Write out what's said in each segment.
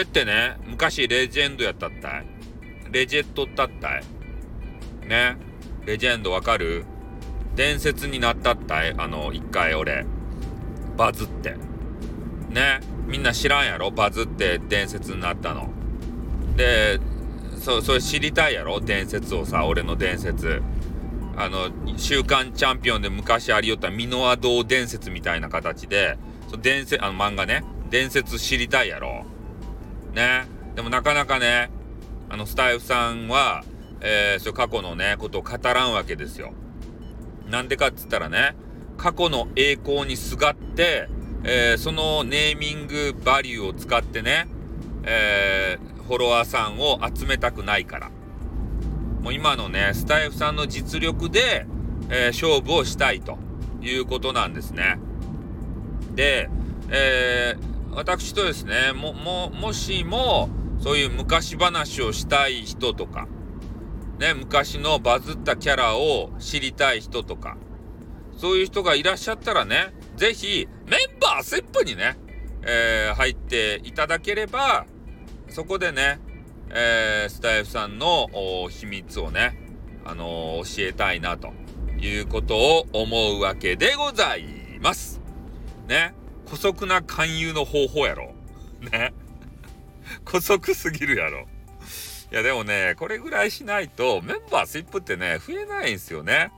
俺ってね、昔レジェンドやったったい。レジェットったったい。ね。レジェンドわかる？伝説になったったい。あの、一回俺。バズって。ね。みんな知らんやろ？バズって伝説になったの。で、そ、それ知りたいやろ？伝説をさ、俺の伝説。あの、週刊チャンピオンで昔ありよったミノア堂伝説みたいな形で、そ伝説、あの漫画ね、伝説知りたいやろ？ね。でもなかなかね、あの、スタイフさんは、えー、そう過去のね、ことを語らんわけですよ。なんでかっつったらね、過去の栄光にすがって、えー、そのネーミングバリューを使ってね、えー、フォロワーさんを集めたくないから。もう今のね、スタイフさんの実力で、えー、勝負をしたいということなんですね。で、え、私とですね、も、も、もしも、そういう昔話をしたい人とか、ね、昔のバズったキャラを知りたい人とか、そういう人がいらっしゃったらね、ぜひ、メンバーセップにね、えー、入っていただければ、そこでね、えー、スタイフさんの秘密をね、あのー、教えたいなということを思うわけでございます。ね。古速な勧誘の方法やろ。ね。古速すぎるやろ。いやでもね、これぐらいしないとメンバーシップってね、増えないんですよね。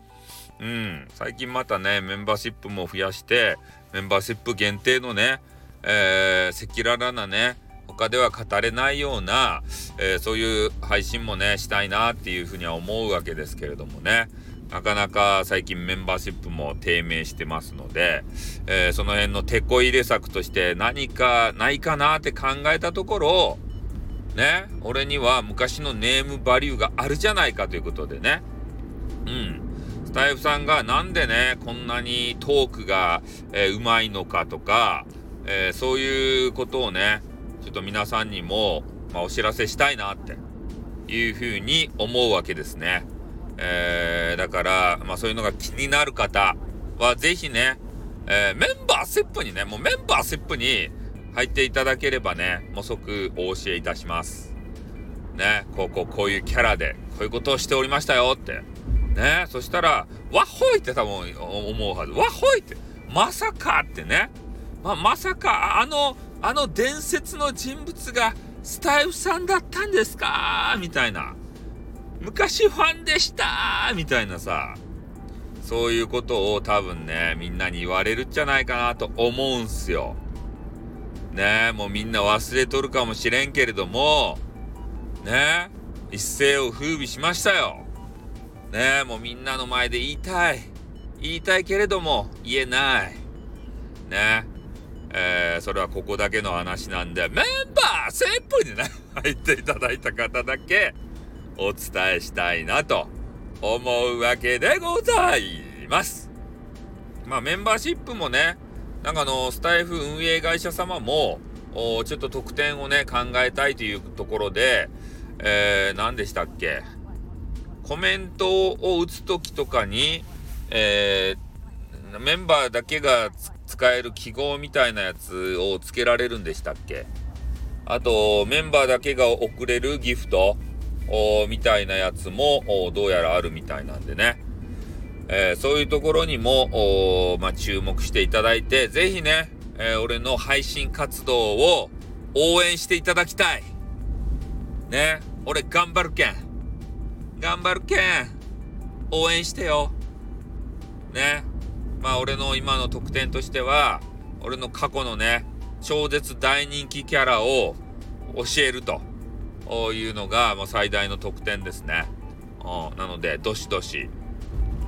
うん。最近またね、メンバーシップも増やして、メンバーシップ限定のね、えー、赤裸々なね、他では語れないような、えー、そういう配信もね、したいなっていうふうには思うわけですけれどもね。なかなか最近メンバーシップも低迷してますので、えー、その辺の手こ入れ策として何かないかなって考えたところ、ね、俺には昔のネームバリューがあるじゃないかということでね。うん。スタイフさんがなんでね、こんなにトークが、えー、うまいのかとか、えー、そういうことをね、ちょっと皆さんにも、まあ、お知らせしたいなっていうふうに思うわけですね。えー、だから、まあそういうのが気になる方はぜひね、えー、メンバーセップにね、もうメンバーセップに入っていただければね、もう即お教えいたします。ね、こうこうこういうキャラで、こういうことをしておりましたよって。ね、そしたら、わっほいって多分思うはず。わっほいって、まさかってね。まあ、まさか、あの、あの伝説の人物がスタイフさんだったんですか？みたいな。昔ファンでしたみたいなさ。そういうことを多分ね、みんなに言われるんじゃないかなと思うんすよ。ねえ、もうみんな忘れとるかもしれんけれども、ねえ、一世を風靡しましたよ。ねえ、もうみんなの前で言いたい。言いたいけれども、言えない。ねえ。えー、それはここだけの話なんで、メンバーセップにね、入っていただいた方だけお伝えしたいなと思うわけでございます。まあメンバーシップもね、なんかあの、スタイフ運営会社様も、ちょっと特典をね、考えたいというところで、えー、何でしたっけ？コメントを打つときとかに、えー、メンバーだけが使使える記号みたいなやつをつけられるんでしたっけ？あと、メンバーだけが送れるギフトみたいなやつもどうやらあるみたいなんでね。えー、そういうところにも、まあ、注目していただいて、ぜひね、えー、俺の配信活動を応援していただきたい。ね、俺頑張るけん。頑張るけん。応援してよ。ね。まあ俺の今の特典としては、俺の過去のね、超絶大人気キャラを教えるというのが、まあ、最大の特典ですね。うん、なので、どしどし、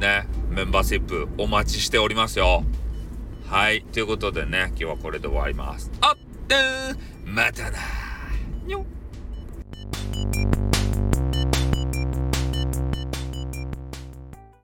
ね、メンバーシップお待ちしておりますよ。はい。ということでね、今日はこれで終わります。あってまたなにょ